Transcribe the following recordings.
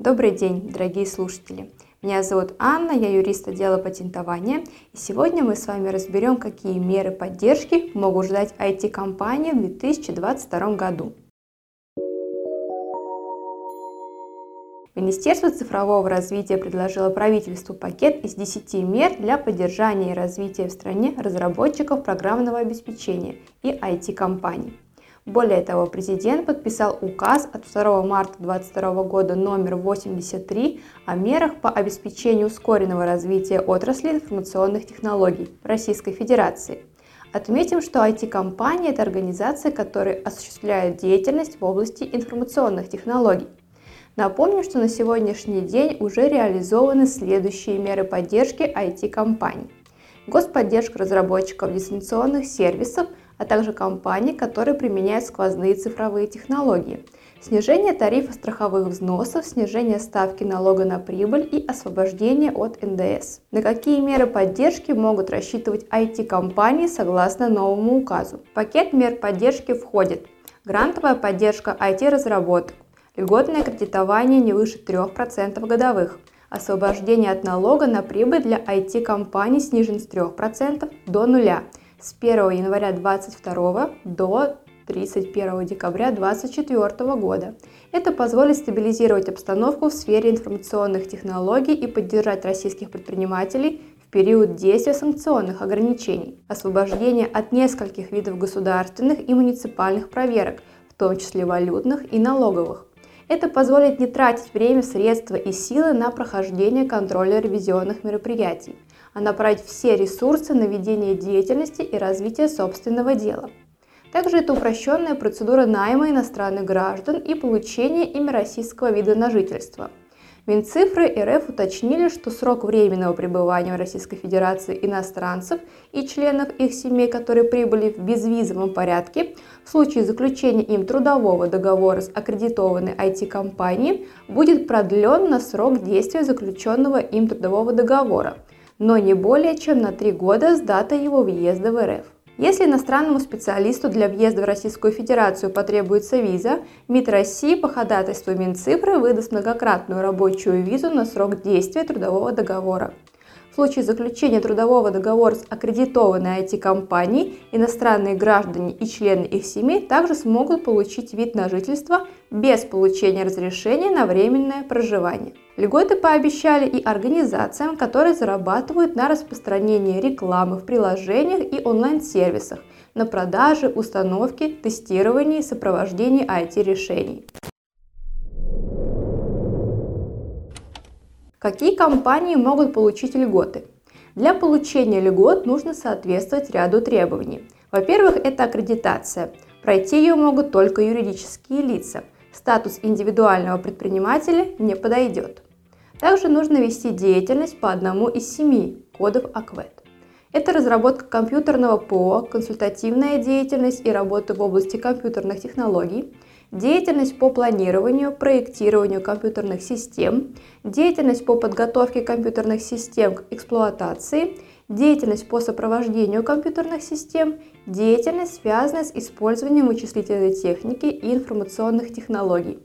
Добрый день, дорогие слушатели! Меня зовут Анна, я юрист отдела патентования, и сегодня мы с вами разберем, какие меры поддержки могут ждать IT-компании в 2022 году. Министерство цифрового развития предложило правительству пакет из 10 мер для поддержания и развития в стране разработчиков программного обеспечения и IT-компаний. Более того, президент подписал указ от 2 марта 2022 года номер 83 о мерах по обеспечению ускоренного развития отрасли информационных технологий Российской Федерации. Отметим, что IT-компания – это организация, которая осуществляет деятельность в области информационных технологий. Напомню, что на сегодняшний день уже реализованы следующие меры поддержки IT-компаний. Господдержка разработчиков дистанционных сервисов – а также компаний, которые применяют сквозные цифровые технологии, снижение тарифа страховых взносов, снижение ставки налога на прибыль и освобождение от НДС. На какие меры поддержки могут рассчитывать IT-компании согласно новому указу? Пакет мер поддержки входит грантовая поддержка IT-разработок, льготное кредитование не выше 3% годовых, освобождение от налога на прибыль для IT-компаний снижен с 3% до 0%, с 1 января 2022 до 31 декабря 2024 года. Это позволит стабилизировать обстановку в сфере информационных технологий и поддержать российских предпринимателей в период действия санкционных ограничений, освобождение от нескольких видов государственных и муниципальных проверок, в том числе валютных и налоговых. Это позволит не тратить время, средства и силы на прохождение контроля ревизионных мероприятий, а направить все ресурсы на ведение деятельности и развитие собственного дела. Также это упрощенная процедура найма иностранных граждан и получения ими российского вида на жительство – Минцифры РФ уточнили, что срок временного пребывания в Российской Федерации иностранцев и членов их семей, которые прибыли в безвизовом порядке, в случае заключения им трудового договора с аккредитованной IT-компанией, будет продлен на срок действия заключенного им трудового договора, но не более чем на три года с даты его въезда в РФ. Если иностранному специалисту для въезда в Российскую Федерацию потребуется виза, МИД России по ходатайству Минцифры выдаст многократную рабочую визу на срок действия трудового договора случае заключения трудового договора с аккредитованной IT-компанией, иностранные граждане и члены их семей также смогут получить вид на жительство без получения разрешения на временное проживание. Льготы пообещали и организациям, которые зарабатывают на распространении рекламы в приложениях и онлайн-сервисах, на продаже, установке, тестировании и сопровождении IT-решений. Какие компании могут получить льготы? Для получения льгот нужно соответствовать ряду требований. Во-первых, это аккредитация. Пройти ее могут только юридические лица. Статус индивидуального предпринимателя не подойдет. Также нужно вести деятельность по одному из семи кодов АКВЭД. Это разработка компьютерного ПО, консультативная деятельность и работа в области компьютерных технологий – деятельность по планированию, проектированию компьютерных систем, деятельность по подготовке компьютерных систем к эксплуатации, деятельность по сопровождению компьютерных систем, деятельность, связанная с использованием вычислительной техники и информационных технологий,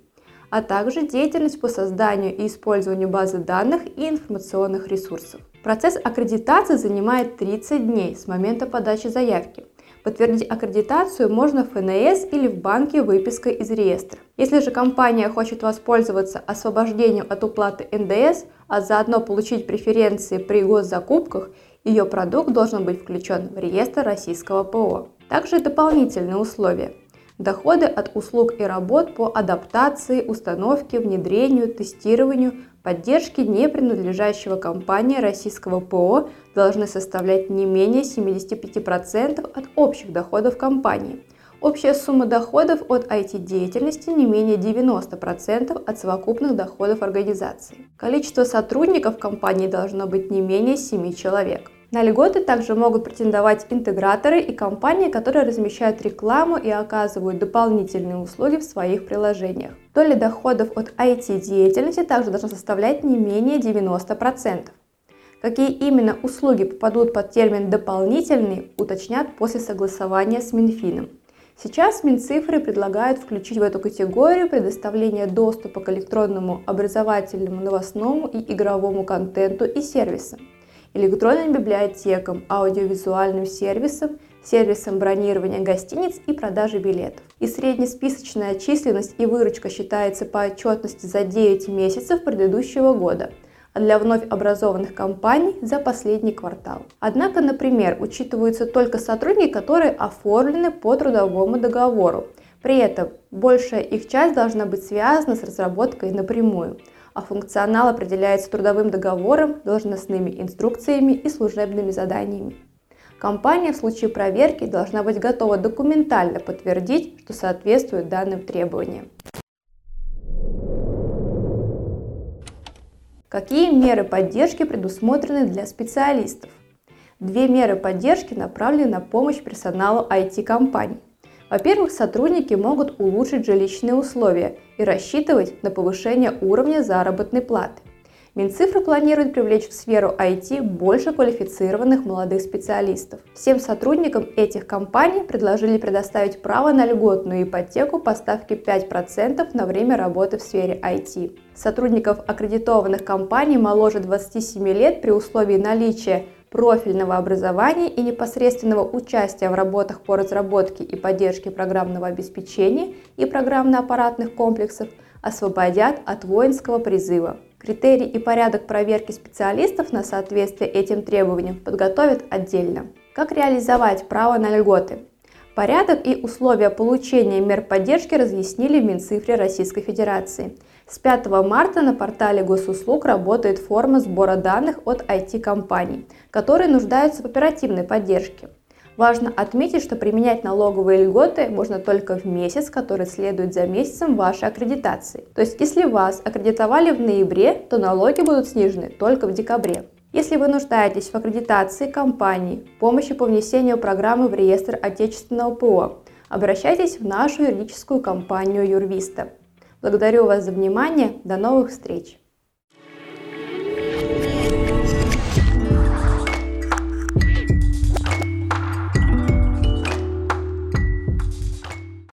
а также деятельность по созданию и использованию базы данных и информационных ресурсов. Процесс аккредитации занимает 30 дней с момента подачи заявки. Подтвердить аккредитацию можно в ФНС или в банке выпиской из реестра. Если же компания хочет воспользоваться освобождением от уплаты НДС, а заодно получить преференции при госзакупках, ее продукт должен быть включен в реестр российского ПО. Также дополнительные условия. Доходы от услуг и работ по адаптации, установке, внедрению, тестированию, Поддержки не принадлежащего компании российского ПО должны составлять не менее 75% от общих доходов компании. Общая сумма доходов от IT-деятельности не менее 90% от совокупных доходов организации. Количество сотрудников компании должно быть не менее 7 человек. На льготы также могут претендовать интеграторы и компании, которые размещают рекламу и оказывают дополнительные услуги в своих приложениях. Доля доходов от IT-деятельности также должна составлять не менее 90%. Какие именно услуги попадут под термин «дополнительные» уточнят после согласования с Минфином. Сейчас Минцифры предлагают включить в эту категорию предоставление доступа к электронному образовательному, новостному и игровому контенту и сервисам, электронным библиотекам, аудиовизуальным сервисам, сервисам бронирования гостиниц и продажи билетов. И среднесписочная численность и выручка считается по отчетности за 9 месяцев предыдущего года – а для вновь образованных компаний за последний квартал. Однако, например, учитываются только сотрудники, которые оформлены по трудовому договору. При этом большая их часть должна быть связана с разработкой напрямую, а функционал определяется трудовым договором, должностными инструкциями и служебными заданиями. Компания в случае проверки должна быть готова документально подтвердить, что соответствует данным требованиям. Какие меры поддержки предусмотрены для специалистов? Две меры поддержки направлены на помощь персоналу IT-компаний. Во-первых, сотрудники могут улучшить жилищные условия и рассчитывать на повышение уровня заработной платы. Минцифры планирует привлечь в сферу IT больше квалифицированных молодых специалистов. Всем сотрудникам этих компаний предложили предоставить право на льготную ипотеку по ставке 5% на время работы в сфере IT. Сотрудников аккредитованных компаний моложе 27 лет при условии наличия профильного образования и непосредственного участия в работах по разработке и поддержке программного обеспечения и программно-аппаратных комплексов освободят от воинского призыва. Критерии и порядок проверки специалистов на соответствие этим требованиям подготовят отдельно. Как реализовать право на льготы? Порядок и условия получения мер поддержки разъяснили в Минцифре Российской Федерации. С 5 марта на портале госуслуг работает форма сбора данных от IT-компаний, которые нуждаются в оперативной поддержке. Важно отметить, что применять налоговые льготы можно только в месяц, который следует за месяцем вашей аккредитации. То есть, если вас аккредитовали в ноябре, то налоги будут снижены только в декабре. Если вы нуждаетесь в аккредитации компании, помощи по внесению программы в реестр отечественного ПО, обращайтесь в нашу юридическую компанию Юрвиста. Благодарю вас за внимание. До новых встреч!